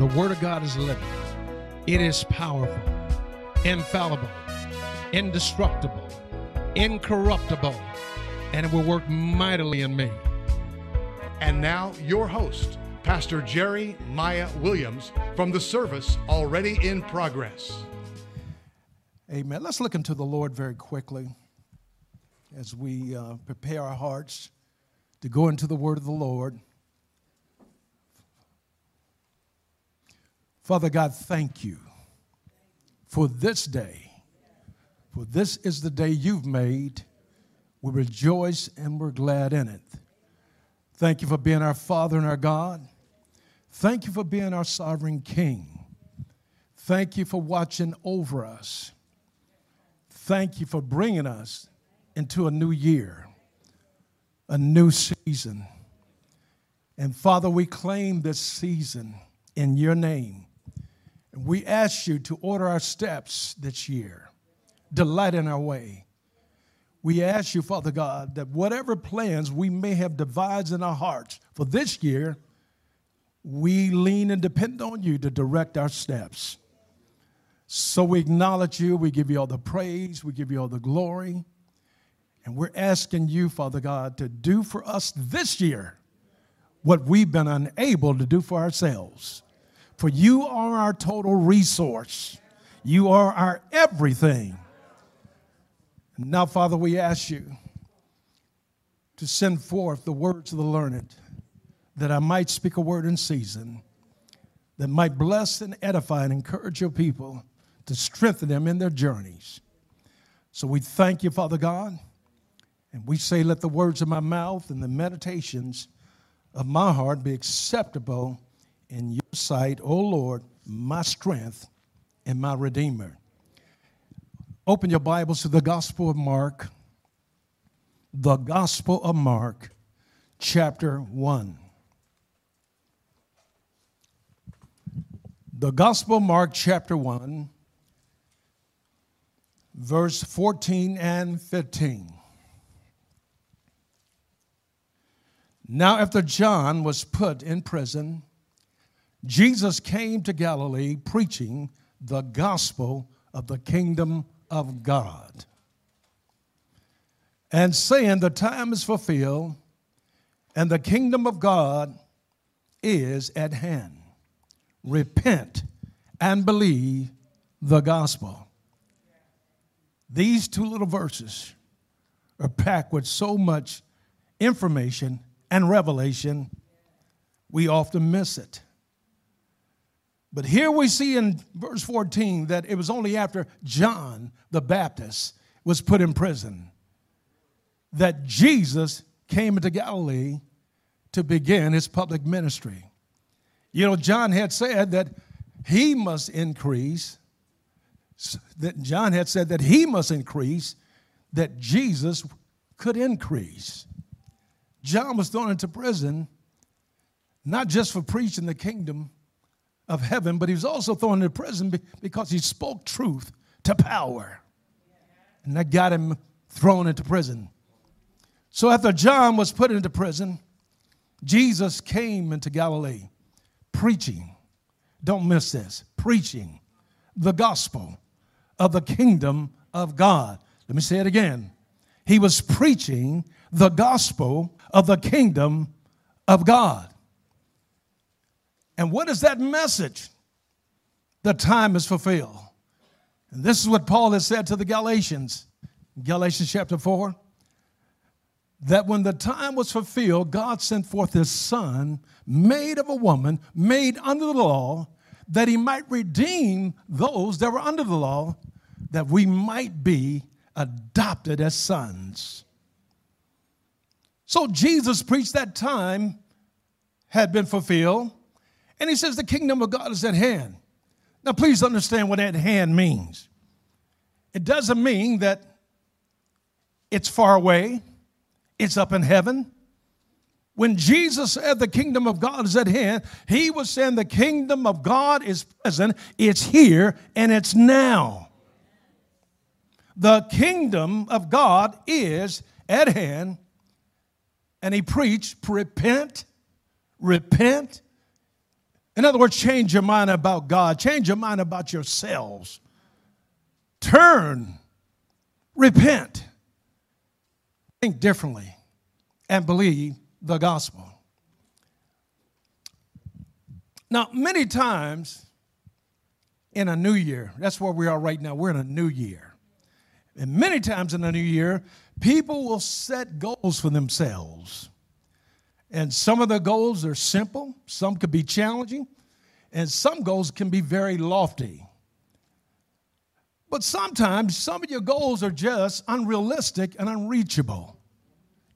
The Word of God is living, it is powerful, infallible, indestructible, incorruptible, and it will work mightily in me. And now, your host, Pastor Jerry Miah Williams, from the service already in progress. Amen. Let's look into the Lord very quickly as we uh, prepare our hearts to go into the word of the Lord. Father God, thank you for this day. For this is the day you've made. We rejoice and we're glad in it. Thank you for being our Father and our God. Thank you for being our sovereign King. Thank you for watching over us. Thank you for bringing us into a new year, a new season. And Father, we claim this season in your name. We ask you to order our steps this year, delight in our way. We ask you, Father God, that whatever plans we may have devised in our hearts for this year, we lean and depend on you to direct our steps. So we acknowledge you, we give you all the praise, we give you all the glory. And we're asking you, Father God, to do for us this year what we've been unable to do for ourselves. For you are our total resource, you are our everything. Now, Father, we ask you to send forth the words of the learned, that I might speak a word in season, that might bless and edify and encourage your people to strengthen them in their journeys. So we thank you, Father God. And we say, let the words of my mouth and the meditations of my heart be acceptable in your sight, O Lord, my strength and my Redeemer. Open your Bibles to the Gospel of Mark, the Gospel of Mark, chapter 1. The Gospel of Mark, chapter 1, verse 14 and 15. Now, after John was put in prison, Jesus came to Galilee preaching the gospel of the kingdom of God and saying, The time is fulfilled and the kingdom of God is at hand. Repent and believe the gospel. These two little verses are packed with so much information and revelation, we often miss it. But here we see in verse 14 that it was only after John the Baptist was put in prison that Jesus came into Galilee to begin his public ministry. You know, John had said that he must increase, that John had said that he must increase, that Jesus could increase. John was thrown into prison not just for preaching the kingdom of heaven, but he was also thrown into prison because he spoke truth to power. And that got him thrown into prison. So after John was put into prison, Jesus came into Galilee preaching. Don't miss this preaching the gospel of the kingdom of God. Let me say it again. He was preaching the gospel of the kingdom of God. And what is that message? The time is fulfilled. And this is what Paul has said to the Galatians, Galatians chapter 4 that when the time was fulfilled, God sent forth his son, made of a woman, made under the law, that he might redeem those that were under the law, that we might be adopted as sons. So Jesus preached that time had been fulfilled. And he says the kingdom of God is at hand. Now, please understand what at hand means. It doesn't mean that it's far away, it's up in heaven. When Jesus said the kingdom of God is at hand, he was saying the kingdom of God is present, it's here, and it's now. The kingdom of God is at hand, and he preached, repent, repent. In other words, change your mind about God, change your mind about yourselves. Turn, repent, think differently, and believe the gospel. Now, many times in a new year, that's where we are right now, we're in a new year. And many times in a new year, people will set goals for themselves. And some of the goals are simple, some could be challenging, and some goals can be very lofty. But sometimes some of your goals are just unrealistic and unreachable.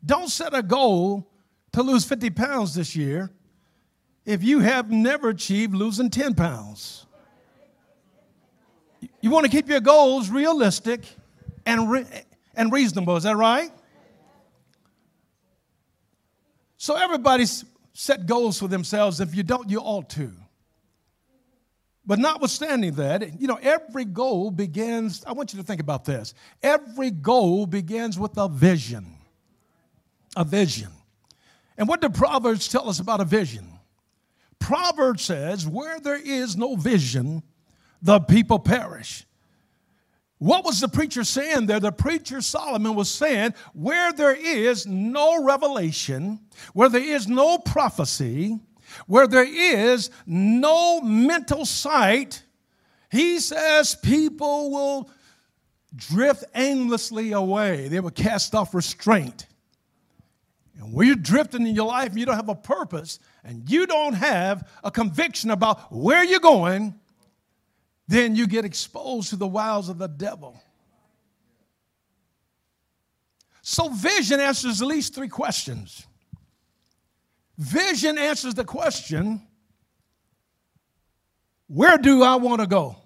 Don't set a goal to lose 50 pounds this year if you have never achieved losing 10 pounds. You want to keep your goals realistic and, re- and reasonable, is that right? So everybody set goals for themselves. If you don't, you ought to. But notwithstanding that, you know, every goal begins, I want you to think about this. Every goal begins with a vision. A vision. And what do Proverbs tell us about a vision? Proverbs says, where there is no vision, the people perish. What was the preacher saying there? The preacher Solomon was saying, where there is no revelation, where there is no prophecy, where there is no mental sight, he says people will drift aimlessly away. They will cast off restraint. And when you're drifting in your life and you don't have a purpose and you don't have a conviction about where you're going, then you get exposed to the wiles of the devil. So, vision answers at least three questions. Vision answers the question where do I want to go?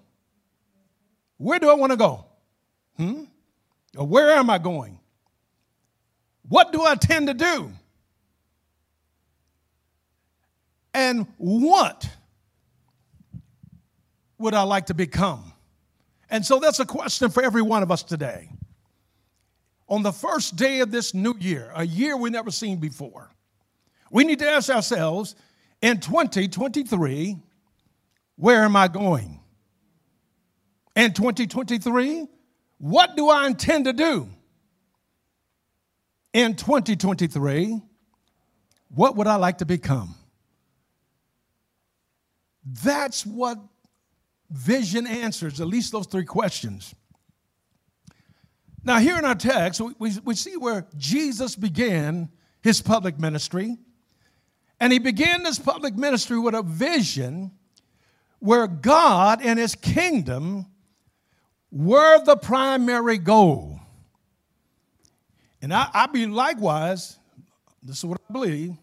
Where do I want to go? Hmm? Or where am I going? What do I tend to do? And what would I like to become? And so that's a question for every one of us today. On the first day of this new year, a year we've never seen before, we need to ask ourselves in 2023, where am I going? In 2023, what do I intend to do? In 2023, what would I like to become? That's what vision answers, at least those three questions. Now, here in our text, we, we, see where Jesus began his public ministry. And he began this public ministry with a vision where God and his kingdom were the primary goal. And I, I believe likewise, this is what I believe.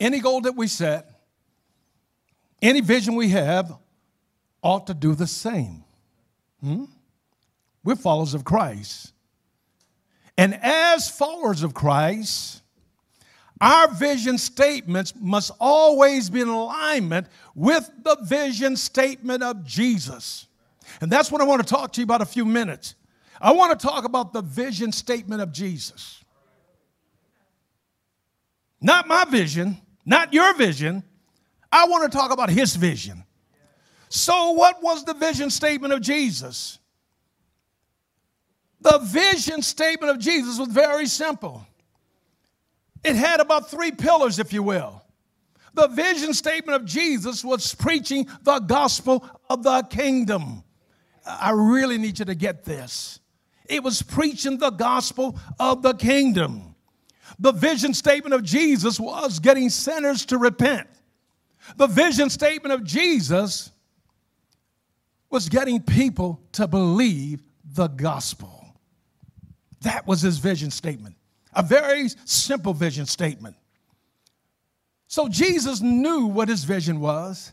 Any goal that we set, any vision we have, ought to do the same. Hmm? We're followers of Christ. And as followers of Christ, our vision statements must always be in alignment with the vision statement of Jesus. And that's what I want to talk to you about a few minutes. I want to talk about the vision statement of Jesus. Not my vision, not your vision. I want to talk about his vision. So, what was the vision statement of Jesus? The vision statement of Jesus was very simple. It had about three pillars, if you will. The vision statement of Jesus was preaching the gospel of the kingdom. I really need you to get this. It was preaching the gospel of the kingdom. The vision statement of Jesus was getting sinners to repent. The vision statement of Jesus was getting people to believe the gospel. That was his vision statement. A very simple vision statement. So Jesus knew what his vision was,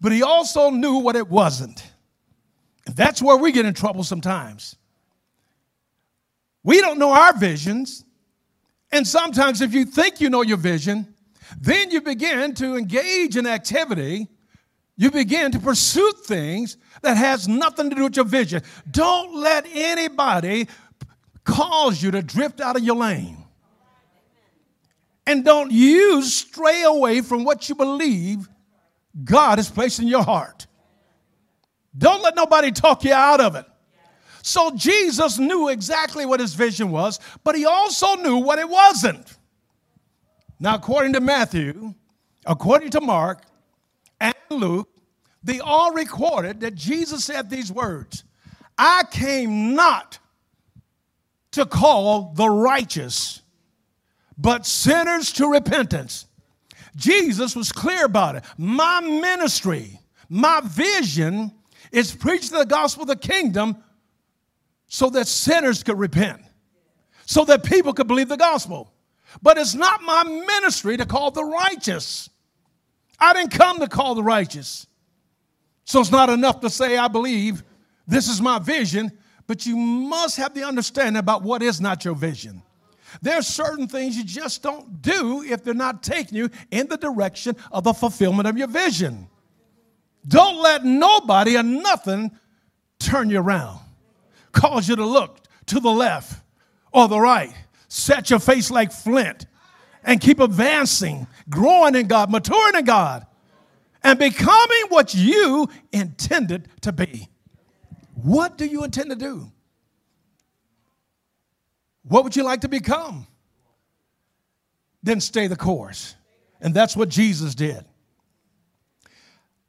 but he also knew what it wasn't. And that's where we get in trouble sometimes. We don't know our visions. And sometimes, if you think you know your vision, then you begin to engage in activity. You begin to pursue things that has nothing to do with your vision. Don't let anybody cause you to drift out of your lane. And don't you stray away from what you believe God has placed in your heart. Don't let nobody talk you out of it. So Jesus knew exactly what his vision was, but he also knew what it wasn't. Now, according to Matthew, according to Mark, and Luke, they all recorded that Jesus said these words I came not to call the righteous, but sinners to repentance. Jesus was clear about it. My ministry, my vision is preach the gospel of the kingdom so that sinners could repent, so that people could believe the gospel. But it's not my ministry to call the righteous. I didn't come to call the righteous. So it's not enough to say, I believe this is my vision, but you must have the understanding about what is not your vision. There are certain things you just don't do if they're not taking you in the direction of the fulfillment of your vision. Don't let nobody or nothing turn you around, cause you to look to the left or the right, set your face like flint, and keep advancing, growing in God, maturing in God, and becoming what you intended to be. What do you intend to do? What would you like to become? Then stay the course. And that's what Jesus did.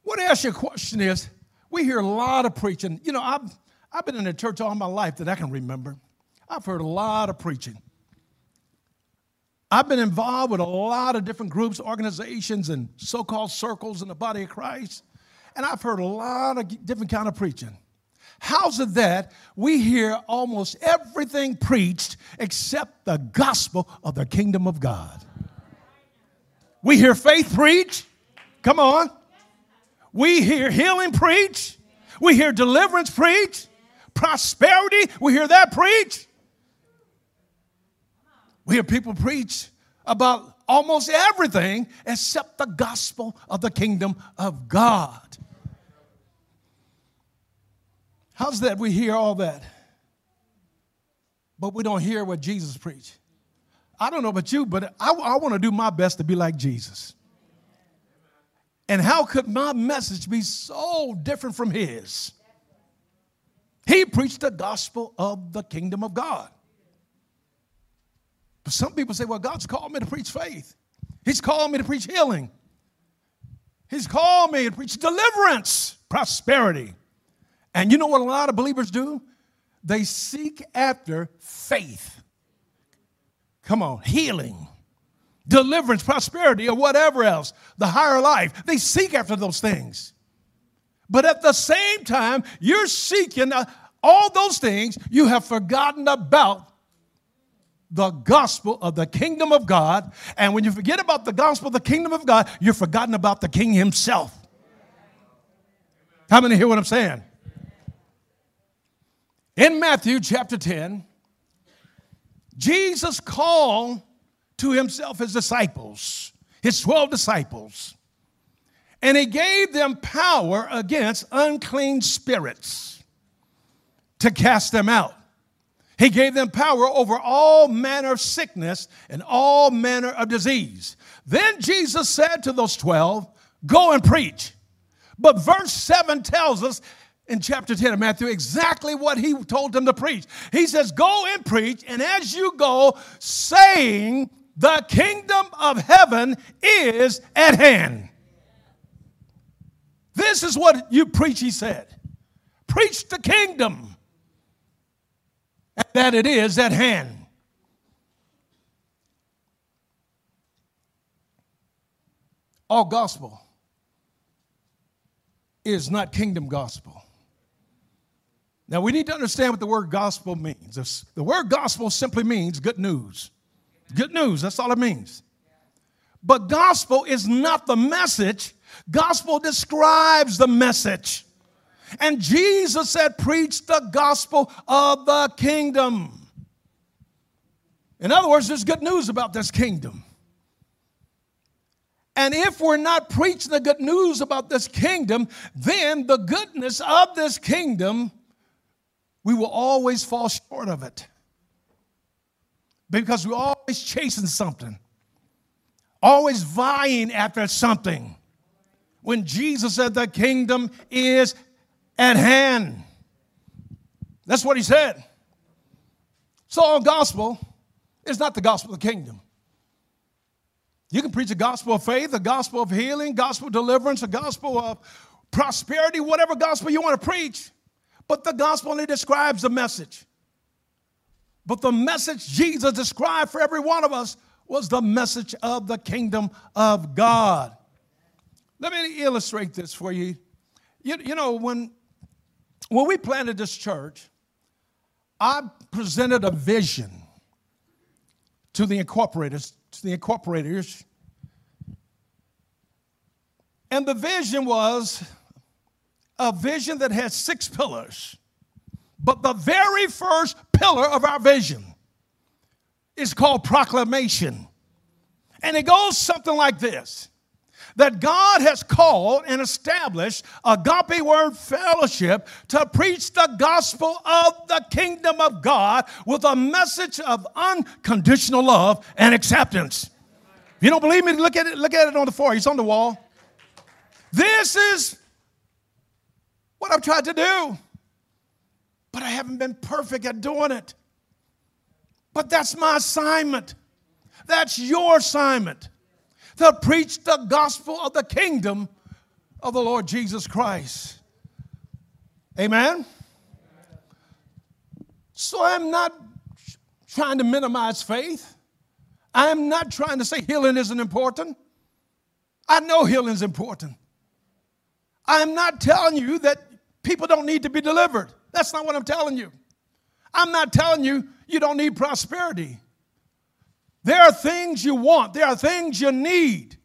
What I ask you a question is we hear a lot of preaching. You know, I've, I've been in the church all my life that I can remember. I've heard a lot of preaching. I've been involved with a lot of different groups, organizations, and so called circles in the body of Christ. And I've heard a lot of different kind of preaching. How's it that we hear almost everything preached except the gospel of the kingdom of God? We hear faith preach. Come on. We hear healing preach. We hear deliverance preach. Prosperity, we hear that preach. We hear people preach about almost everything except the gospel of the kingdom of God. How's that we hear all that, but we don't hear what Jesus preached? I don't know about you, but I, I want to do my best to be like Jesus. And how could my message be so different from his? He preached the gospel of the kingdom of God. But some people say, well, God's called me to preach faith. He's called me to preach healing. He's called me to preach deliverance, prosperity. And you know what a lot of believers do? They seek after faith. Come on, healing, deliverance, prosperity, or whatever else, the higher life. They seek after those things. But at the same time, you're seeking uh, all those things, you have forgotten about the gospel of the kingdom of God. And when you forget about the gospel of the kingdom of God, you're forgotten about the king himself. How many hear what I'm saying? In Matthew chapter 10, Jesus called to himself his disciples, his 12 disciples, and he gave them power against unclean spirits to cast them out. He gave them power over all manner of sickness and all manner of disease. Then Jesus said to those 12, Go and preach. But verse 7 tells us in chapter 10 of Matthew exactly what he told them to preach. He says, Go and preach, and as you go, saying, The kingdom of heaven is at hand. This is what you preach, he said. Preach the kingdom, that it is at hand. All gospel is not kingdom gospel. Now, we need to understand what the word gospel means. The word gospel simply means good news. Good news, that's all it means. But gospel is not the message, gospel describes the message. And Jesus said, Preach the gospel of the kingdom. In other words, there's good news about this kingdom. And if we're not preaching the good news about this kingdom, then the goodness of this kingdom we will always fall short of it. Because we're always chasing something, always vying after something. when Jesus said the kingdom is at hand. That's what he said. So, our gospel is not the gospel of the kingdom. You can preach a gospel of faith, a gospel of healing, gospel of deliverance, a gospel of prosperity, whatever gospel you want to preach. But the gospel only describes the message. But the message Jesus described for every one of us was the message of the kingdom of God. Let me illustrate this for you. You, you know, when, when we planted this church, I presented a vision to the incorporators, to the incorporators. And the vision was a vision that had six pillars. But the very first pillar of our vision is called proclamation. And it goes something like this that God has called and established Agape Word Fellowship to preach the gospel of the kingdom of God with a message of unconditional love and acceptance. If you don't believe me, look at it, look at it on the floor. It's on the wall. This is what I've tried to do, but I haven't been perfect at doing it. But that's my assignment. That's your assignment to preach the gospel of the kingdom of the Lord Jesus Christ. Amen? So I'm not trying to minimize faith. I'm not trying to say healing isn't important. I know healing is important. I'm not telling you that people don't need to be delivered. That's not what I'm telling you. I'm not telling you you don't need prosperity. There are things you want, there are things you need.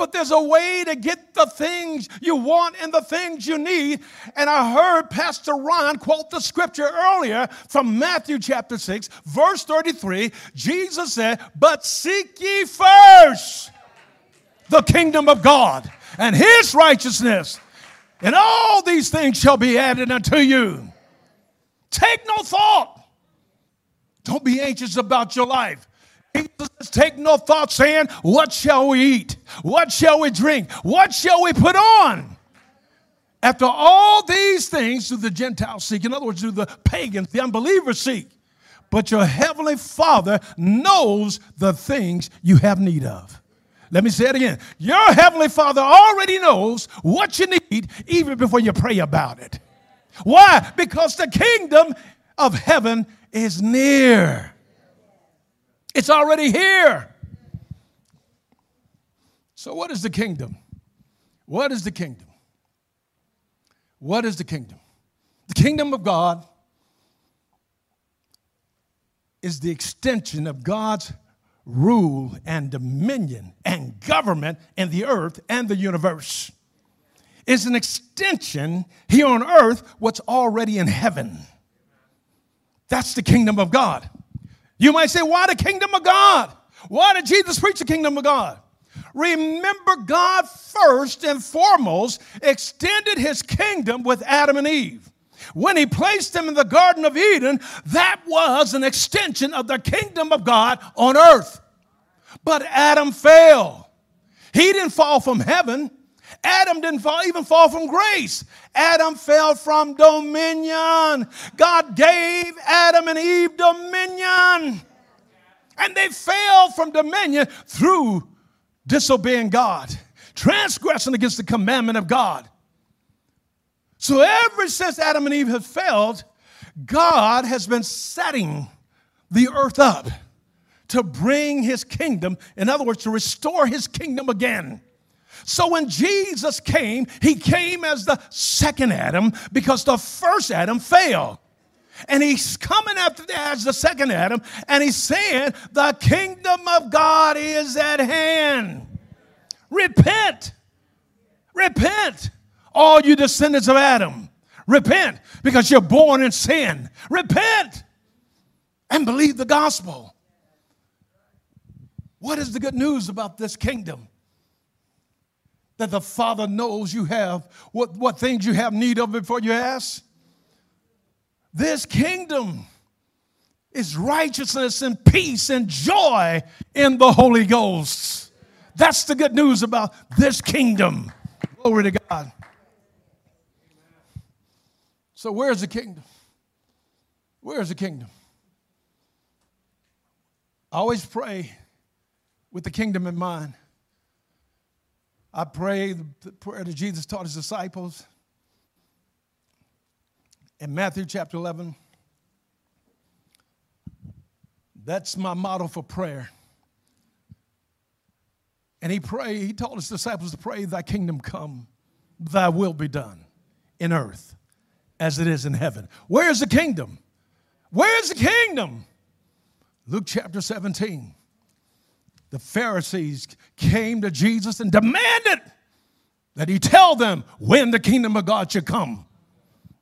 But there's a way to get the things you want and the things you need. And I heard Pastor Ron quote the scripture earlier from Matthew chapter 6, verse 33. Jesus said, But seek ye first the kingdom of God and his righteousness, and all these things shall be added unto you. Take no thought. Don't be anxious about your life. Take no thought, saying, What shall we eat? What shall we drink? What shall we put on? After all these things do the Gentiles seek. In other words, do the pagans, the unbelievers seek. But your heavenly Father knows the things you have need of. Let me say it again. Your heavenly Father already knows what you need even before you pray about it. Why? Because the kingdom of heaven is near. It's already here. So, what is the kingdom? What is the kingdom? What is the kingdom? The kingdom of God is the extension of God's rule and dominion and government in the earth and the universe. It's an extension here on earth what's already in heaven. That's the kingdom of God. You might say, why the kingdom of God? Why did Jesus preach the kingdom of God? Remember, God first and foremost extended his kingdom with Adam and Eve. When he placed them in the Garden of Eden, that was an extension of the kingdom of God on earth. But Adam fell. He didn't fall from heaven. Adam didn't fall, even fall from grace. Adam fell from dominion. God gave Adam and Eve dominion. And they fell from dominion through disobeying God, transgressing against the commandment of God. So, ever since Adam and Eve have failed, God has been setting the earth up to bring his kingdom, in other words, to restore his kingdom again. So when Jesus came, he came as the second Adam because the first Adam failed. And he's coming after as the second Adam, and he's saying, The kingdom of God is at hand. Repent. Repent, all you descendants of Adam. Repent because you're born in sin. Repent and believe the gospel. What is the good news about this kingdom? That the Father knows you have, what, what things you have need of before you ask? This kingdom is righteousness and peace and joy in the Holy Ghost. That's the good news about this kingdom. Glory to God. So, where's the kingdom? Where's the kingdom? I always pray with the kingdom in mind. I pray the prayer that Jesus taught his disciples in Matthew chapter 11. That's my model for prayer. And he prayed, he taught his disciples to pray, Thy kingdom come, thy will be done in earth as it is in heaven. Where's the kingdom? Where's the kingdom? Luke chapter 17. The Pharisees came to Jesus and demanded that he tell them when the kingdom of God should come.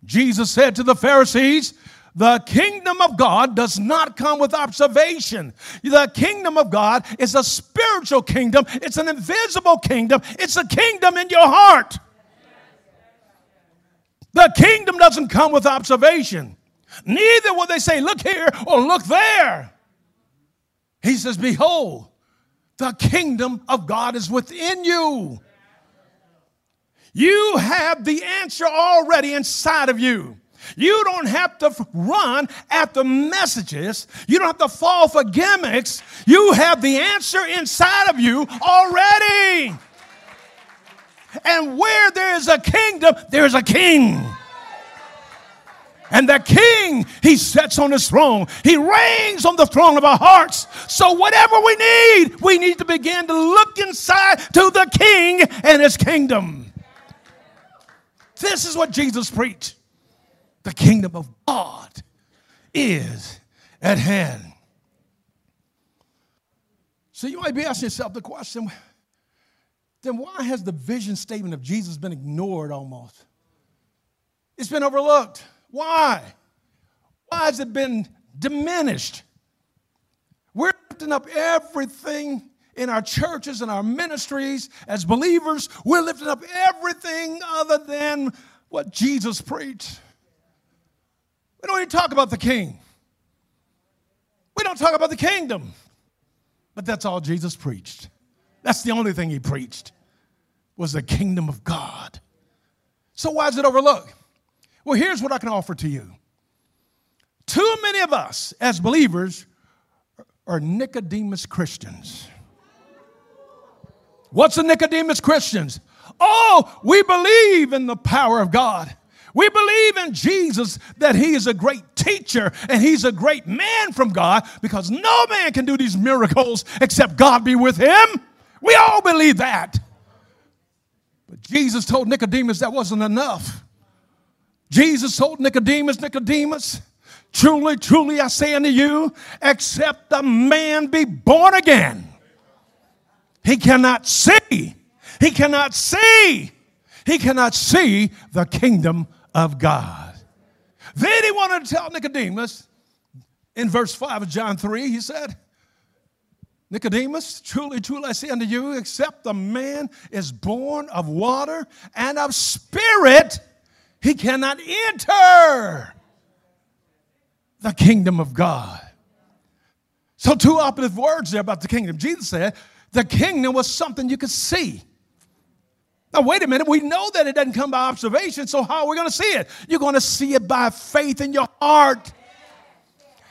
Jesus said to the Pharisees, the kingdom of God does not come with observation. The kingdom of God is a spiritual kingdom, it's an invisible kingdom, it's a kingdom in your heart. The kingdom doesn't come with observation. Neither will they say, Look here or look there. He says, Behold, the kingdom of God is within you. You have the answer already inside of you. You don't have to run after messages. You don't have to fall for gimmicks. You have the answer inside of you already. And where there is a kingdom, there is a king. And the king, he sits on his throne. He reigns on the throne of our hearts. So, whatever we need, we need to begin to look inside to the king and his kingdom. This is what Jesus preached the kingdom of God is at hand. So you might be asking yourself the question then why has the vision statement of Jesus been ignored almost? It's been overlooked. Why? Why has it been diminished? We're lifting up everything in our churches and our ministries as believers. We're lifting up everything other than what Jesus preached. We don't even talk about the king. We don't talk about the kingdom. But that's all Jesus preached. That's the only thing he preached was the kingdom of God. So why is it overlooked? Well, here's what I can offer to you. Too many of us as believers are Nicodemus Christians. What's a Nicodemus Christians? Oh, we believe in the power of God. We believe in Jesus that he is a great teacher and he's a great man from God because no man can do these miracles except God be with him. We all believe that. But Jesus told Nicodemus that wasn't enough. Jesus told Nicodemus, Nicodemus, truly, truly I say unto you, except a man be born again, he cannot see. He cannot see. He cannot see the kingdom of God. Then he wanted to tell Nicodemus in verse 5 of John 3, he said, Nicodemus, truly, truly I say unto you, except a man is born of water and of spirit, he cannot enter the kingdom of God. So, two operative words there about the kingdom. Jesus said the kingdom was something you could see. Now, wait a minute. We know that it doesn't come by observation, so how are we going to see it? You're going to see it by faith in your heart.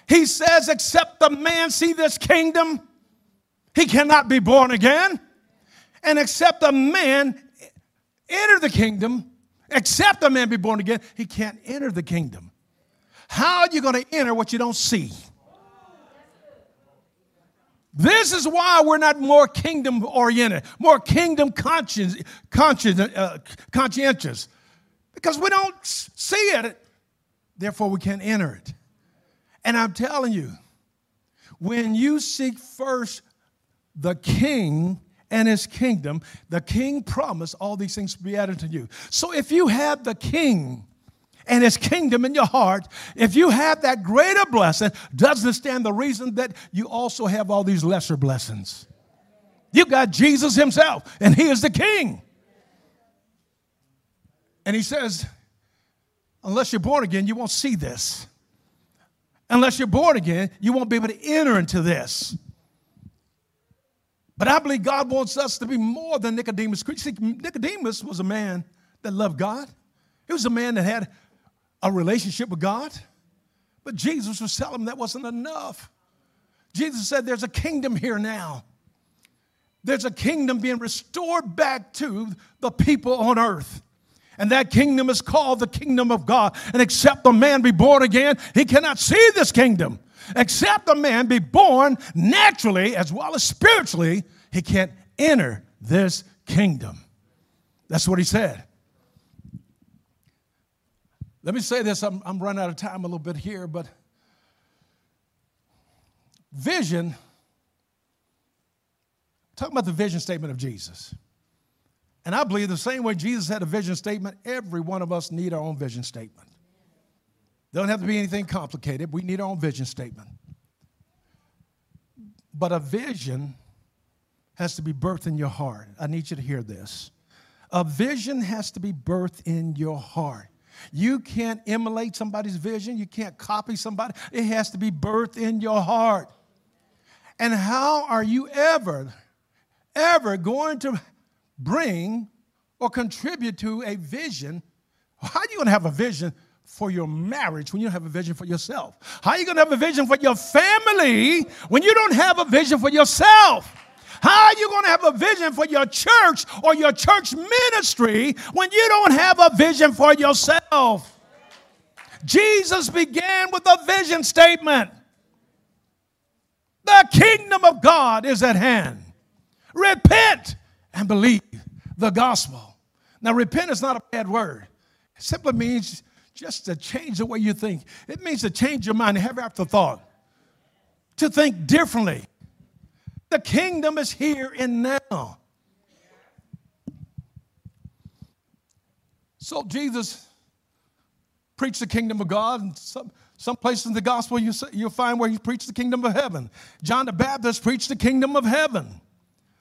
He says, except the man see this kingdom, he cannot be born again. And except a man enter the kingdom, except a man be born again, he can't enter the kingdom. How are you going to enter what you don't see? This is why we're not more kingdom oriented, more kingdom conscious, conscious, uh, conscientious, because we don't see it, therefore we can't enter it. And I'm telling you, when you seek first the king and his kingdom, the king promised all these things to be added to you. So if you have the king, and his kingdom in your heart, if you have that greater blessing, doesn't stand the reason that you also have all these lesser blessings. You got Jesus himself, and he is the king. And he says, unless you're born again, you won't see this. Unless you're born again, you won't be able to enter into this. But I believe God wants us to be more than Nicodemus. See, Nicodemus was a man that loved God. He was a man that had a relationship with God. But Jesus was telling him that wasn't enough. Jesus said, There's a kingdom here now. There's a kingdom being restored back to the people on earth. And that kingdom is called the kingdom of God. And except a man be born again, he cannot see this kingdom. Except a man be born naturally as well as spiritually, he can't enter this kingdom. That's what he said. Let me say this I'm, I'm running out of time a little bit here, but vision, talking about the vision statement of Jesus. And I believe the same way Jesus had a vision statement, every one of us need our own vision statement. Don't have to be anything complicated. We need our own vision statement. But a vision has to be birthed in your heart. I need you to hear this. A vision has to be birthed in your heart. You can't emulate somebody's vision, you can't copy somebody. It has to be birthed in your heart. And how are you ever, ever going to bring or contribute to a vision? How are you going to have a vision for your marriage when you don't have a vision for yourself? How are you going to have a vision for your family when you don't have a vision for yourself? How are you going to have a vision for your church or your church ministry when you don't have a vision for yourself? Jesus began with a vision statement. The kingdom of God is at hand. Repent and believe the gospel. Now, repent is not a bad word. It simply means just to change the way you think. It means to change your mind, have afterthought, to think differently. The kingdom is here and now. So Jesus preached the kingdom of God, and some, some places in the gospel you, you'll find where he preached the kingdom of heaven. John the Baptist preached the kingdom of heaven.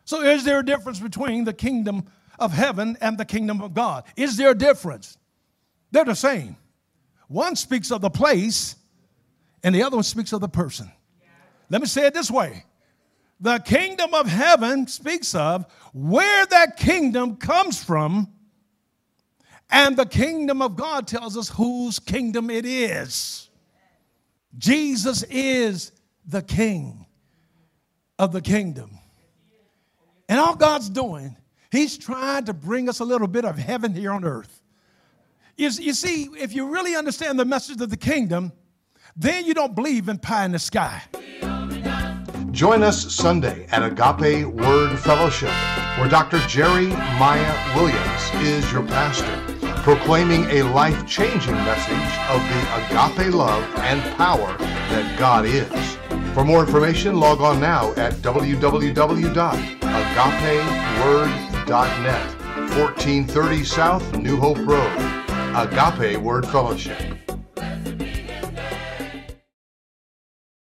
So is there a difference between the kingdom of heaven and the kingdom of God? Is there a difference? They're the same. One speaks of the place, and the other one speaks of the person. Let me say it this way the kingdom of heaven speaks of where that kingdom comes from, and the kingdom of God tells us whose kingdom it is. Jesus is the king of the kingdom. And all God's doing, He's trying to bring us a little bit of heaven here on earth. You, you see, if you really understand the message of the kingdom, then you don't believe in pie in the sky. Join us Sunday at Agape Word Fellowship, where Dr. Jerry Miah Williams is your pastor, proclaiming a life changing message of the agape love and power that God is. For more information, log on now at www.agapeword.net, 1430 South New Hope Road. Agape Word Fellowship.